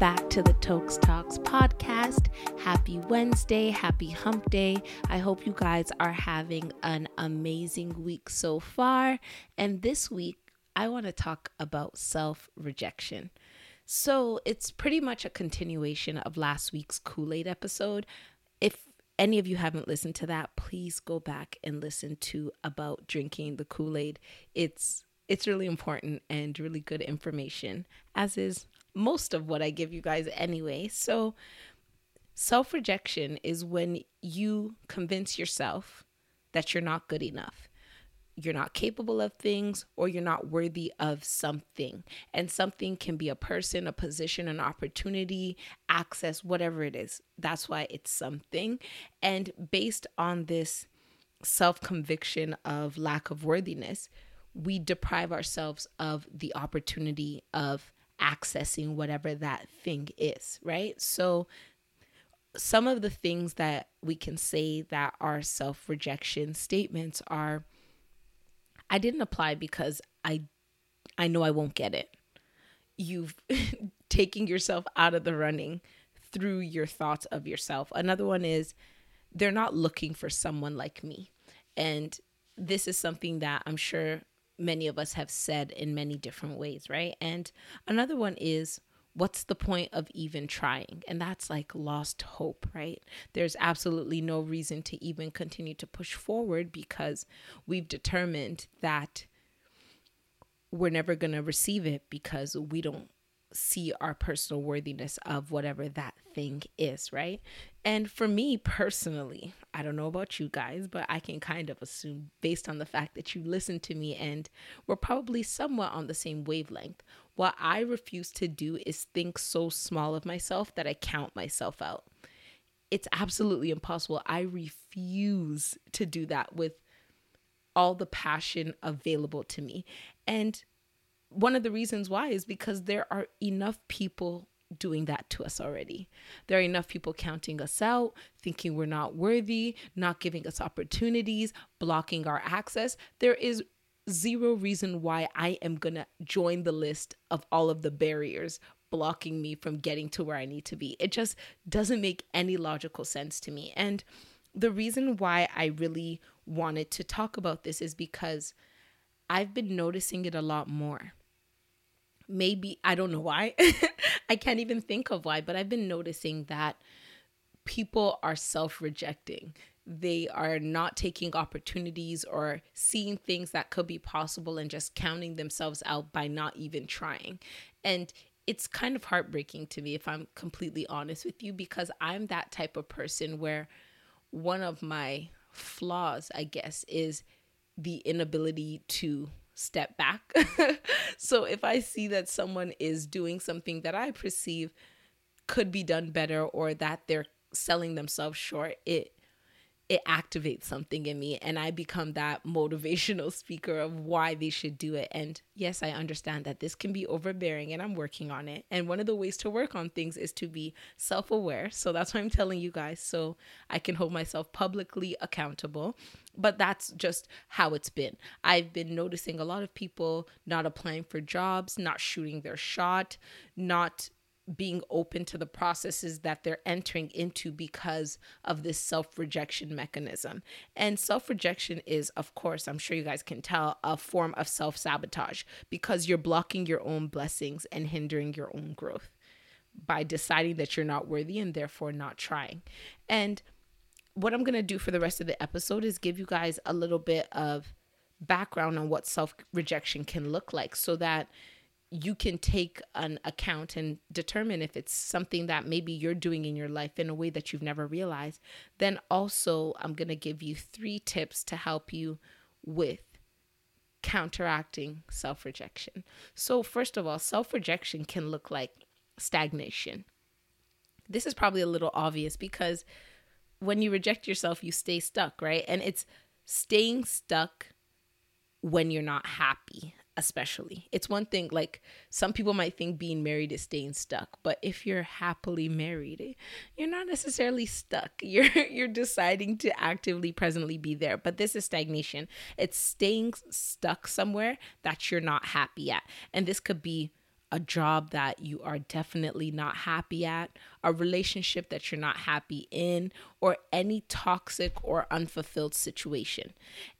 Back to the Tokes Talks podcast. Happy Wednesday, happy hump day. I hope you guys are having an amazing week so far. And this week, I want to talk about self rejection. So it's pretty much a continuation of last week's Kool Aid episode. If any of you haven't listened to that, please go back and listen to about drinking the Kool Aid. It's it's really important and really good information, as is most of what I give you guys anyway. So, self rejection is when you convince yourself that you're not good enough, you're not capable of things, or you're not worthy of something. And something can be a person, a position, an opportunity, access, whatever it is. That's why it's something. And based on this self conviction of lack of worthiness, we deprive ourselves of the opportunity of accessing whatever that thing is, right? So, some of the things that we can say that are self rejection statements are I didn't apply because I I know I won't get it. You've taking yourself out of the running through your thoughts of yourself. Another one is they're not looking for someone like me. And this is something that I'm sure many of us have said in many different ways, right? And another one is what's the point of even trying? And that's like lost hope, right? There's absolutely no reason to even continue to push forward because we've determined that we're never going to receive it because we don't see our personal worthiness of whatever that thing is, right? And for me personally, I don't know about you guys, but I can kind of assume based on the fact that you listen to me and we're probably somewhat on the same wavelength. What I refuse to do is think so small of myself that I count myself out. It's absolutely impossible. I refuse to do that with all the passion available to me. And one of the reasons why is because there are enough people doing that to us already. There are enough people counting us out, thinking we're not worthy, not giving us opportunities, blocking our access. There is zero reason why I am going to join the list of all of the barriers blocking me from getting to where I need to be. It just doesn't make any logical sense to me. And the reason why I really wanted to talk about this is because I've been noticing it a lot more maybe I don't know why. I can't even think of why, but I've been noticing that people are self rejecting. They are not taking opportunities or seeing things that could be possible and just counting themselves out by not even trying. And it's kind of heartbreaking to me, if I'm completely honest with you, because I'm that type of person where one of my flaws, I guess, is the inability to step back. so if I see that someone is doing something that I perceive could be done better or that they're selling themselves short, it it activates something in me and I become that motivational speaker of why they should do it. And yes, I understand that this can be overbearing and I'm working on it. And one of the ways to work on things is to be self aware. So that's why I'm telling you guys so I can hold myself publicly accountable. But that's just how it's been. I've been noticing a lot of people not applying for jobs, not shooting their shot, not being open to the processes that they're entering into because of this self rejection mechanism. And self rejection is, of course, I'm sure you guys can tell, a form of self sabotage because you're blocking your own blessings and hindering your own growth by deciding that you're not worthy and therefore not trying. And what I'm going to do for the rest of the episode is give you guys a little bit of background on what self rejection can look like so that you can take an account and determine if it's something that maybe you're doing in your life in a way that you've never realized. Then also, I'm going to give you three tips to help you with counteracting self rejection. So, first of all, self rejection can look like stagnation. This is probably a little obvious because when you reject yourself, you stay stuck, right? And it's staying stuck when you're not happy especially. It's one thing like some people might think being married is staying stuck, but if you're happily married, you're not necessarily stuck. You're you're deciding to actively presently be there. But this is stagnation. It's staying stuck somewhere that you're not happy at. And this could be a job that you are definitely not happy at, a relationship that you're not happy in, or any toxic or unfulfilled situation.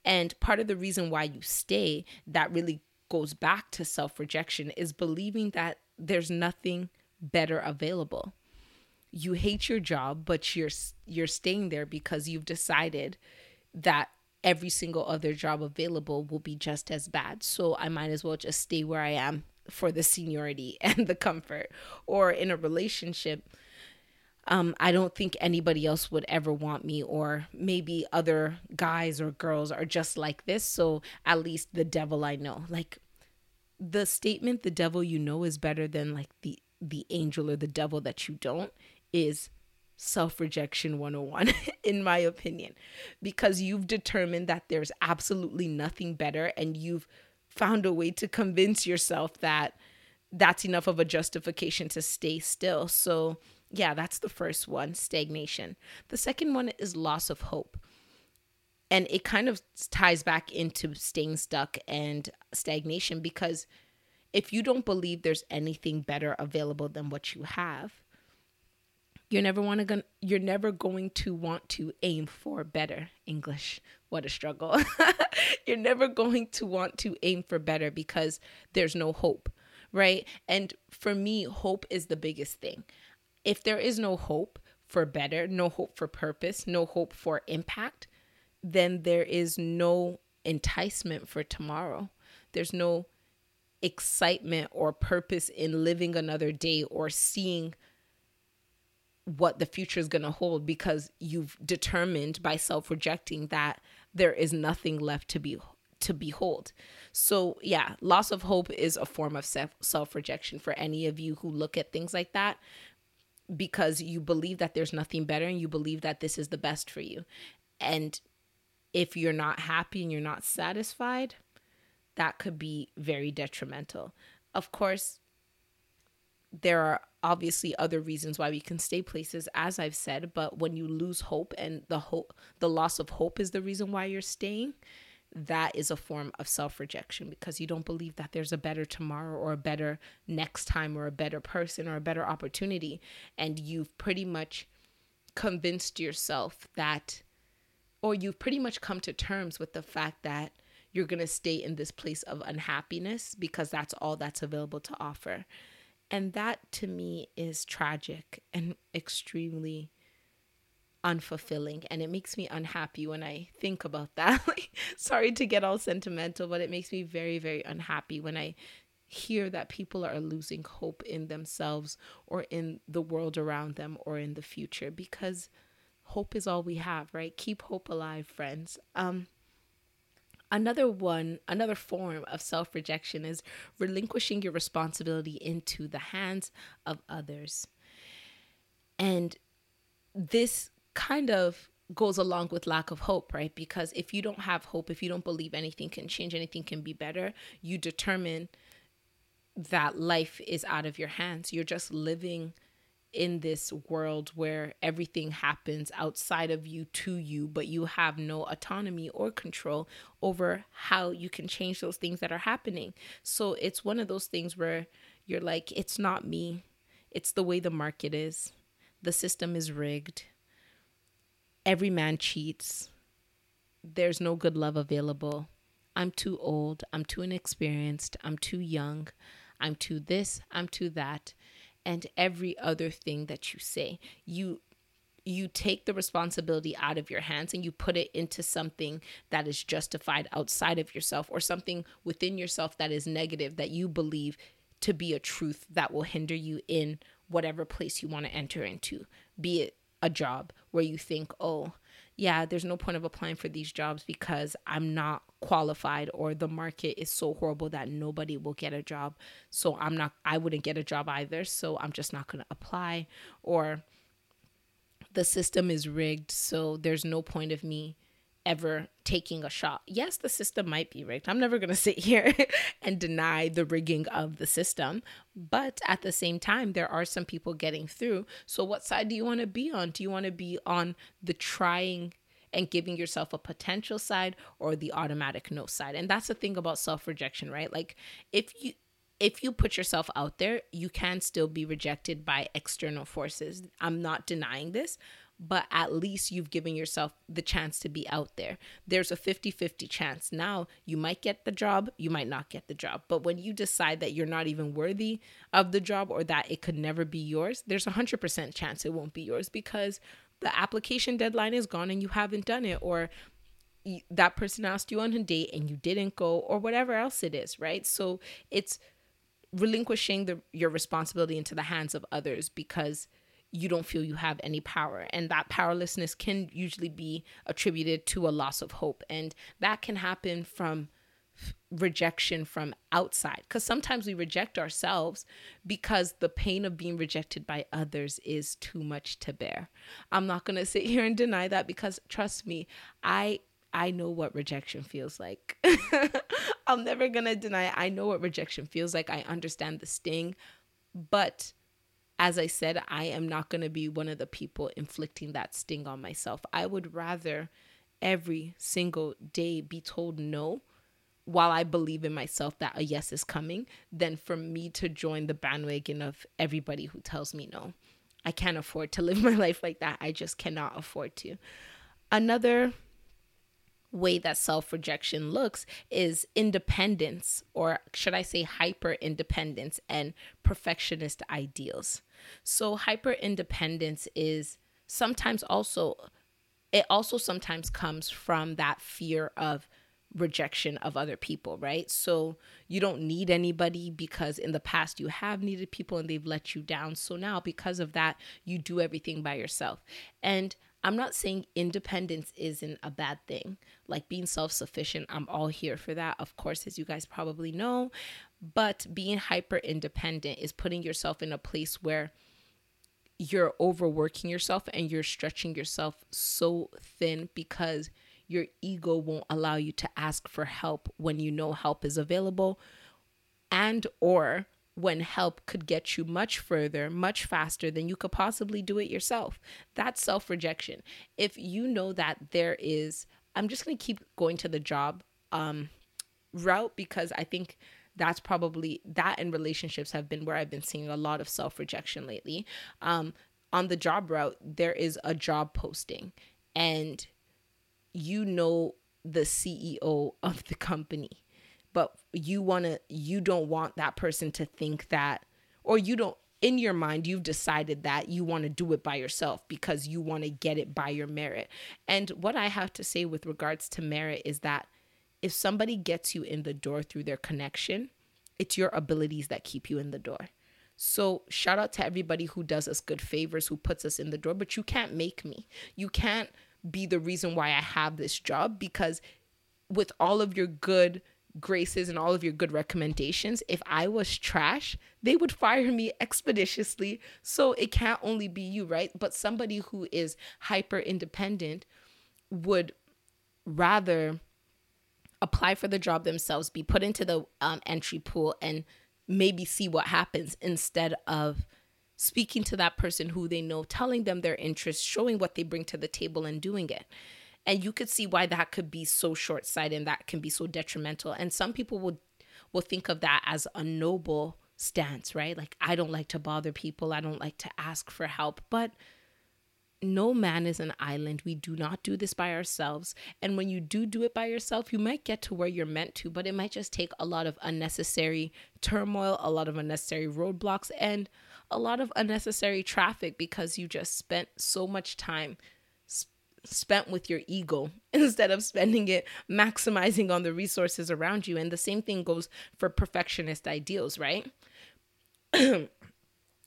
And part of the reason why you stay that really goes back to self rejection is believing that there's nothing better available. You hate your job, but you're you're staying there because you've decided that every single other job available will be just as bad. So I might as well just stay where I am for the seniority and the comfort. Or in a relationship, um, I don't think anybody else would ever want me, or maybe other guys or girls are just like this. So at least the devil I know. Like the statement, the devil you know is better than like the the angel or the devil that you don't is self rejection 101, in my opinion, because you've determined that there's absolutely nothing better and you've found a way to convince yourself that that's enough of a justification to stay still. So, yeah, that's the first one stagnation. The second one is loss of hope. And it kind of ties back into staying stuck and stagnation because if you don't believe there's anything better available than what you have, you're never want to you're never going to want to aim for better English. What a struggle. you're never going to want to aim for better because there's no hope, right? And for me, hope is the biggest thing. If there is no hope for better, no hope for purpose, no hope for impact, then there is no enticement for tomorrow. There's no excitement or purpose in living another day or seeing what the future is going to hold because you've determined by self-rejecting that there is nothing left to be to behold. So, yeah, loss of hope is a form of self self-rejection for any of you who look at things like that because you believe that there's nothing better and you believe that this is the best for you. And if you're not happy and you're not satisfied, that could be very detrimental. Of course, there are obviously other reasons why we can stay places as I've said, but when you lose hope and the hope the loss of hope is the reason why you're staying, that is a form of self-rejection because you don't believe that there's a better tomorrow or a better next time or a better person or a better opportunity and you've pretty much convinced yourself that or you've pretty much come to terms with the fact that you're going to stay in this place of unhappiness because that's all that's available to offer. And that to me is tragic and extremely unfulfilling and it makes me unhappy when I think about that. sorry to get all sentimental, but it makes me very very unhappy when I hear that people are losing hope in themselves or in the world around them or in the future because hope is all we have, right? Keep hope alive, friends. Um Another one, another form of self rejection is relinquishing your responsibility into the hands of others. And this kind of goes along with lack of hope, right? Because if you don't have hope, if you don't believe anything can change, anything can be better, you determine that life is out of your hands. You're just living in this world where everything happens outside of you to you, but you have no autonomy or control over how you can change those things that are happening. So it's one of those things where you're like, it's not me, it's the way the market is, the system is rigged, every man cheats, there's no good love available. I'm too old, I'm too inexperienced, I'm too young, I'm too this, I'm too that. And every other thing that you say. You you take the responsibility out of your hands and you put it into something that is justified outside of yourself or something within yourself that is negative that you believe to be a truth that will hinder you in whatever place you want to enter into be it a job where you think oh yeah, there's no point of applying for these jobs because I'm not qualified or the market is so horrible that nobody will get a job. So I'm not, I wouldn't get a job either. So I'm just not going to apply. Or the system is rigged. So there's no point of me ever taking a shot. Yes, the system might be rigged. I'm never going to sit here and deny the rigging of the system. But at the same time, there are some people getting through. So, what side do you want to be on? Do you want to be on the trying and giving yourself a potential side or the automatic no side? And that's the thing about self rejection, right? Like, if you if you put yourself out there, you can still be rejected by external forces. I'm not denying this, but at least you've given yourself the chance to be out there. There's a 50 50 chance. Now, you might get the job, you might not get the job. But when you decide that you're not even worthy of the job or that it could never be yours, there's a 100% chance it won't be yours because the application deadline is gone and you haven't done it, or that person asked you on a date and you didn't go, or whatever else it is, right? So it's relinquishing the your responsibility into the hands of others because you don't feel you have any power and that powerlessness can usually be attributed to a loss of hope and that can happen from rejection from outside because sometimes we reject ourselves because the pain of being rejected by others is too much to bear i'm not going to sit here and deny that because trust me i I know what rejection feels like. I'm never going to deny I know what rejection feels like. I understand the sting. But as I said, I am not going to be one of the people inflicting that sting on myself. I would rather every single day be told no while I believe in myself that a yes is coming than for me to join the bandwagon of everybody who tells me no. I can't afford to live my life like that. I just cannot afford to. Another way that self rejection looks is independence, or should I say hyper independence and perfectionist ideals. So, hyper independence is sometimes also, it also sometimes comes from that fear of rejection of other people, right? So you don't need anybody because in the past you have needed people and they've let you down. So now because of that, you do everything by yourself. And I'm not saying independence isn't a bad thing. Like being self sufficient, I'm all here for that, of course, as you guys probably know. But being hyper independent is putting yourself in a place where you're overworking yourself and you're stretching yourself so thin because your ego won't allow you to ask for help when you know help is available and or when help could get you much further, much faster than you could possibly do it yourself. That's self rejection. If you know that there is, I'm just going to keep going to the job um, route because I think that's probably that and relationships have been where I've been seeing a lot of self rejection lately. Um, on the job route, there is a job posting, and you know the CEO of the company but you want to you don't want that person to think that or you don't in your mind you've decided that you want to do it by yourself because you want to get it by your merit. And what i have to say with regards to merit is that if somebody gets you in the door through their connection it's your abilities that keep you in the door. So shout out to everybody who does us good favors who puts us in the door but you can't make me. You can't be the reason why i have this job because with all of your good graces and all of your good recommendations, if I was trash, they would fire me expeditiously. So it can't only be you, right? But somebody who is hyper independent would rather apply for the job themselves, be put into the um, entry pool, and maybe see what happens instead of speaking to that person who they know, telling them their interests, showing what they bring to the table, and doing it. And you could see why that could be so short sighted and that can be so detrimental. And some people will will think of that as a noble stance, right? Like I don't like to bother people, I don't like to ask for help, but no man is an island. We do not do this by ourselves. And when you do do it by yourself, you might get to where you're meant to, but it might just take a lot of unnecessary turmoil, a lot of unnecessary roadblocks, and a lot of unnecessary traffic because you just spent so much time spent with your ego instead of spending it maximizing on the resources around you. And the same thing goes for perfectionist ideals, right?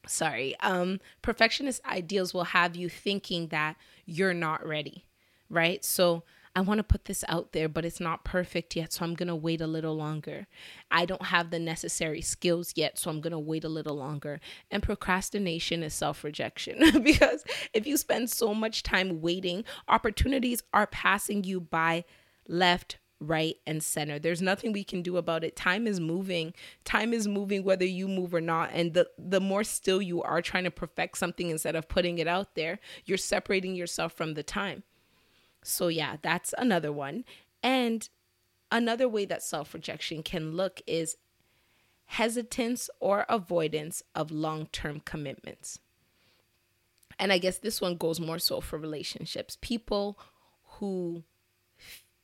Sorry. Um perfectionist ideals will have you thinking that you're not ready, right? So I want to put this out there, but it's not perfect yet. So I'm going to wait a little longer. I don't have the necessary skills yet. So I'm going to wait a little longer. And procrastination is self rejection because if you spend so much time waiting, opportunities are passing you by left, right and center. There's nothing we can do about it. Time is moving. Time is moving whether you move or not. And the the more still you are trying to perfect something instead of putting it out there, you're separating yourself from the time. So, yeah, that's another one. And another way that self rejection can look is hesitance or avoidance of long term commitments. And I guess this one goes more so for relationships. People who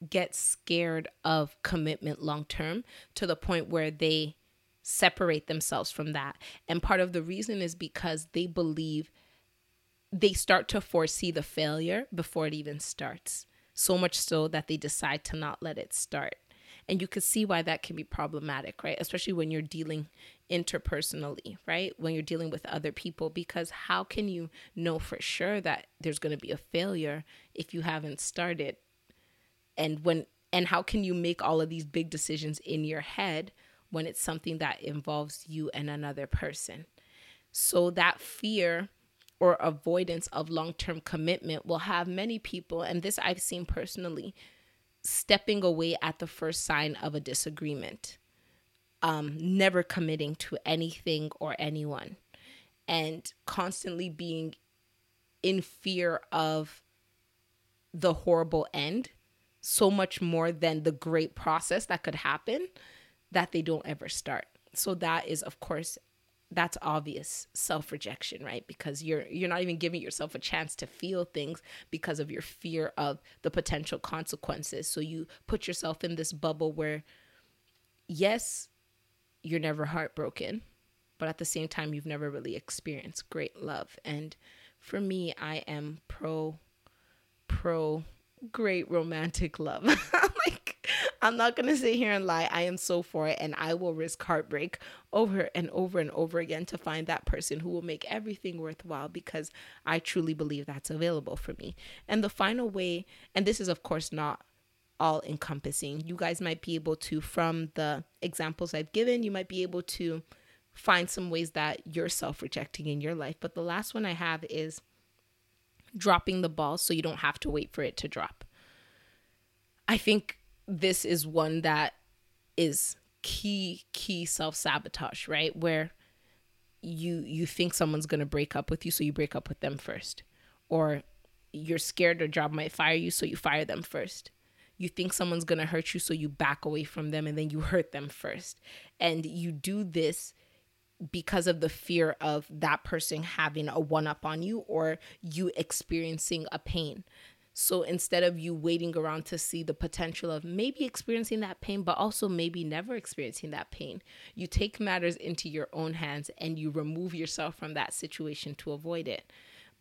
get scared of commitment long term to the point where they separate themselves from that. And part of the reason is because they believe they start to foresee the failure before it even starts. So much so that they decide to not let it start. And you can see why that can be problematic, right? Especially when you're dealing interpersonally, right? When you're dealing with other people, because how can you know for sure that there's going to be a failure if you haven't started? And when and how can you make all of these big decisions in your head when it's something that involves you and another person? So that fear or avoidance of long-term commitment will have many people and this I've seen personally stepping away at the first sign of a disagreement, um, never committing to anything or anyone, and constantly being in fear of the horrible end so much more than the great process that could happen that they don't ever start. So that is of course that's obvious self-rejection right? Because you're you're not even giving yourself a chance to feel things because of your fear of the potential consequences. So you put yourself in this bubble where yes you're never heartbroken but at the same time you've never really experienced great love. And for me i am pro pro great romantic love I'm not going to sit here and lie. I am so for it. And I will risk heartbreak over and over and over again to find that person who will make everything worthwhile because I truly believe that's available for me. And the final way, and this is, of course, not all encompassing, you guys might be able to, from the examples I've given, you might be able to find some ways that you're self rejecting in your life. But the last one I have is dropping the ball so you don't have to wait for it to drop. I think this is one that is key key self-sabotage right? Where you you think someone's going to break up with you so you break up with them first. Or you're scared their job might fire you so you fire them first. You think someone's going to hurt you so you back away from them and then you hurt them first. And you do this because of the fear of that person having a one up on you or you experiencing a pain so instead of you waiting around to see the potential of maybe experiencing that pain, but also maybe never experiencing that pain, you take matters into your own hands and you remove yourself from that situation to avoid it.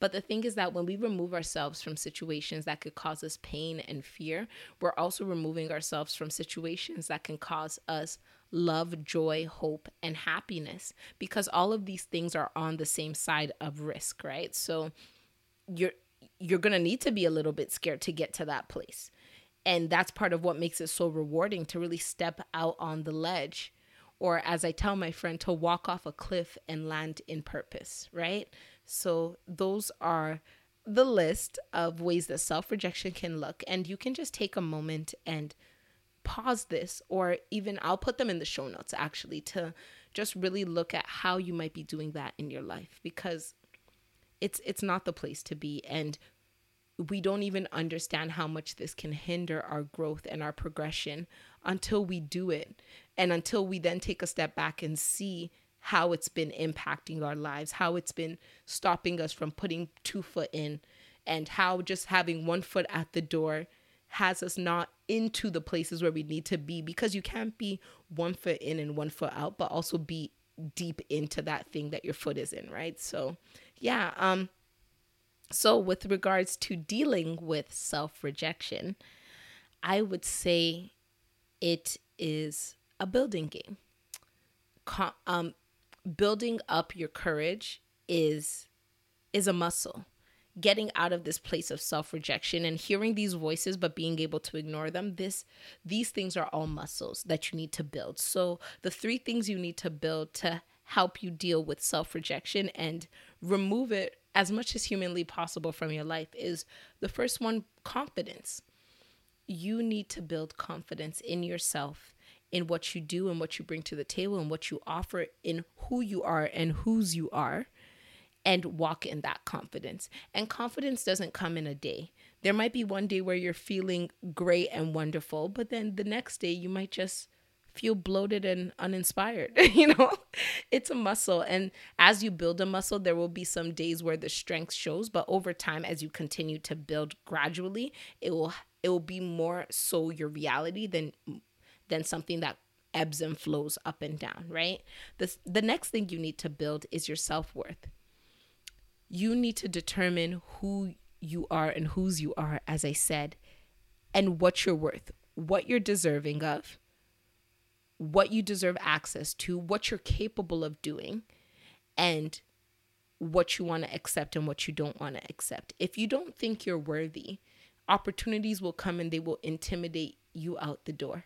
But the thing is that when we remove ourselves from situations that could cause us pain and fear, we're also removing ourselves from situations that can cause us love, joy, hope, and happiness because all of these things are on the same side of risk, right? So you're you're going to need to be a little bit scared to get to that place. And that's part of what makes it so rewarding to really step out on the ledge. Or, as I tell my friend, to walk off a cliff and land in purpose, right? So, those are the list of ways that self rejection can look. And you can just take a moment and pause this, or even I'll put them in the show notes actually to just really look at how you might be doing that in your life because it's it's not the place to be. And we don't even understand how much this can hinder our growth and our progression until we do it. And until we then take a step back and see how it's been impacting our lives how it's been stopping us from putting two foot in and how just having one foot at the door has us not into the places where we need to be. Because you can't be one foot in and one foot out but also be deep into that thing that your foot is in right so yeah, um so with regards to dealing with self-rejection, I would say it is a building game. Um building up your courage is is a muscle getting out of this place of self-rejection and hearing these voices but being able to ignore them this these things are all muscles that you need to build so the three things you need to build to help you deal with self-rejection and remove it as much as humanly possible from your life is the first one confidence. You need to build confidence in yourself, in what you do and what you bring to the table and what you offer in who you are and whose you are and walk in that confidence. And confidence doesn't come in a day. There might be one day where you're feeling great and wonderful, but then the next day you might just feel bloated and uninspired. you know, it's a muscle. And as you build a muscle, there will be some days where the strength shows, but over time, as you continue to build gradually, it will it will be more so your reality than than something that ebbs and flows up and down, right? The, the next thing you need to build is your self worth. You need to determine who you are and whose you are, as I said, and what you're worth, what you're deserving of, what you deserve access to, what you're capable of doing, and what you want to accept and what you don't want to accept. If you don't think you're worthy, opportunities will come and they will intimidate you out the door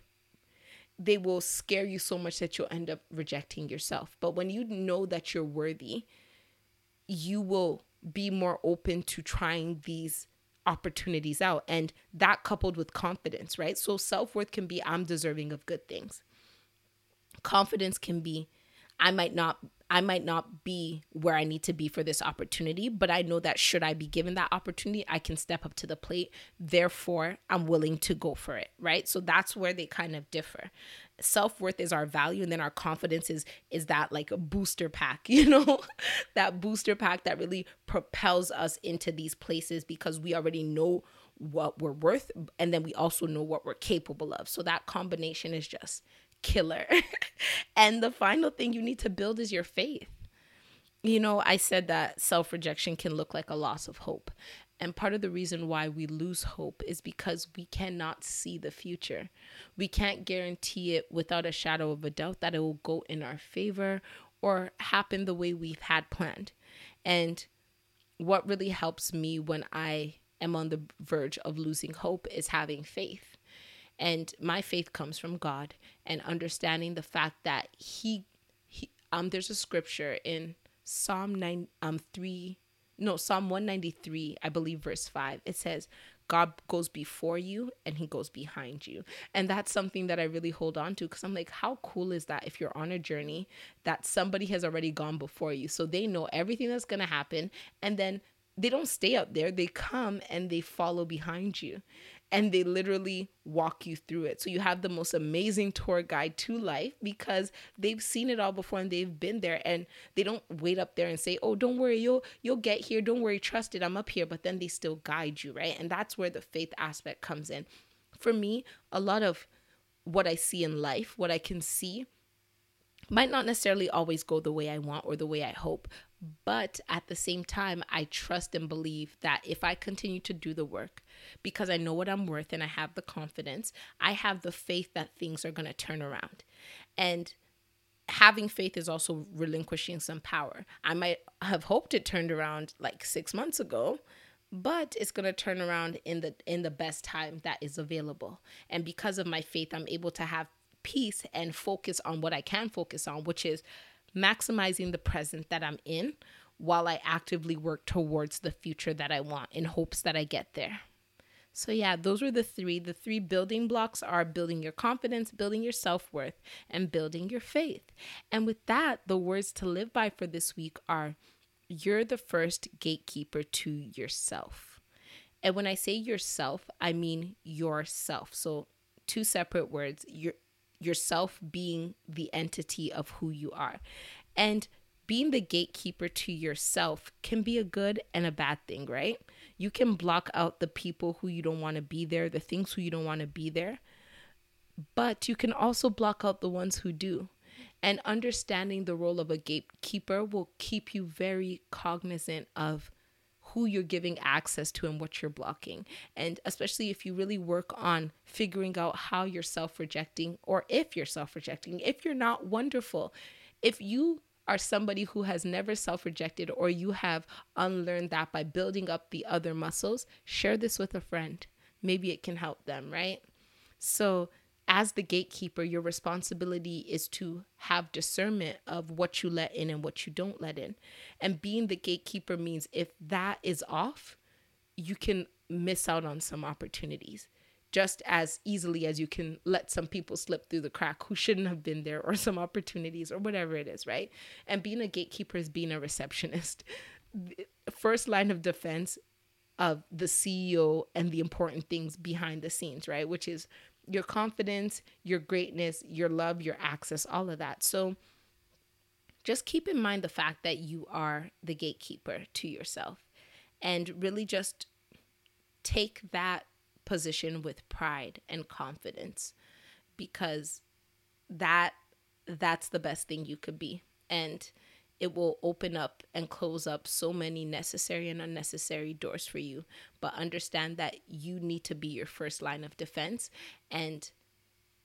they will scare you so much that you'll end up rejecting yourself. But when you know that you're worthy, you will be more open to trying these opportunities out. And that coupled with confidence, right? So self worth can be I'm deserving of good things. Confidence can be I might not I might not be where I need to be for this opportunity, but I know that should I be given that opportunity, I can step up to the plate. Therefore, I'm willing to go for it, right? So that's where they kind of differ. Self-worth is our value and then our confidence is is that like a booster pack, you know? that booster pack that really propels us into these places because we already know what we're worth and then we also know what we're capable of. So that combination is just killer. and the final thing you need to build is your faith. You know, I said that self rejection can look like a loss of hope. And part of the reason why we lose hope is because we cannot see the future. We can't guarantee it without a shadow of a doubt that it will go in our favor or happen the way we've had planned. And what really helps me when I am on the verge of losing hope is having faith and my faith comes from God and understanding the fact that he, he um there's a scripture in Psalm 9 um 3 no Psalm 193 I believe verse 5 it says God goes before you and he goes behind you. And that's something that I really hold on to because I'm like, how cool is that if you're on a journey that somebody has already gone before you? So they know everything that's going to happen. And then they don't stay up there, they come and they follow behind you and they literally walk you through it. So you have the most amazing tour guide to life because they've seen it all before and they've been there and they don't wait up there and say, "Oh, don't worry, you'll you'll get here. Don't worry, trust it. I'm up here." But then they still guide you, right? And that's where the faith aspect comes in. For me, a lot of what I see in life, what I can see might not necessarily always go the way I want or the way I hope, but at the same time, I trust and believe that if I continue to do the work because I know what I'm worth and I have the confidence, I have the faith that things are going to turn around. And having faith is also relinquishing some power. I might have hoped it turned around like 6 months ago, but it's going to turn around in the in the best time that is available. And because of my faith, I'm able to have peace and focus on what I can focus on, which is maximizing the present that I'm in while I actively work towards the future that I want in hopes that I get there. So, yeah, those were the three. The three building blocks are building your confidence, building your self worth, and building your faith. And with that, the words to live by for this week are you're the first gatekeeper to yourself. And when I say yourself, I mean yourself. So, two separate words. Your yourself being the entity of who you are. And being the gatekeeper to yourself can be a good and a bad thing, right? You can block out the people who you don't want to be there, the things who you don't want to be there, but you can also block out the ones who do. And understanding the role of a gatekeeper will keep you very cognizant of who you're giving access to and what you're blocking. And especially if you really work on figuring out how you're self rejecting or if you're self rejecting, if you're not wonderful, if you are somebody who has never self rejected or you have unlearned that by building up the other muscles, share this with a friend. Maybe it can help them, right? So, as the gatekeeper, your responsibility is to have discernment of what you let in and what you don't let in. And being the gatekeeper means if that is off, you can miss out on some opportunities just as easily as you can let some people slip through the crack who shouldn't have been there or some opportunities or whatever it is, right? And being a gatekeeper is being a receptionist. First line of defense of the CEO and the important things behind the scenes, right? Which is your confidence, your greatness, your love, your access, all of that. So just keep in mind the fact that you are the gatekeeper to yourself and really just take that position with pride and confidence because that that's the best thing you could be and it will open up and close up so many necessary and unnecessary doors for you but understand that you need to be your first line of defense and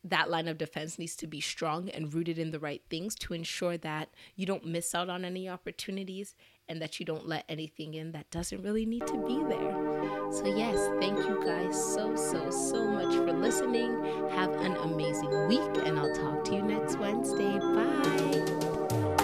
that line of defense needs to be strong and rooted in the right things to ensure that you don't miss out on any opportunities and that you don't let anything in that doesn't really need to be there. So, yes, thank you guys so, so, so much for listening. Have an amazing week, and I'll talk to you next Wednesday. Bye.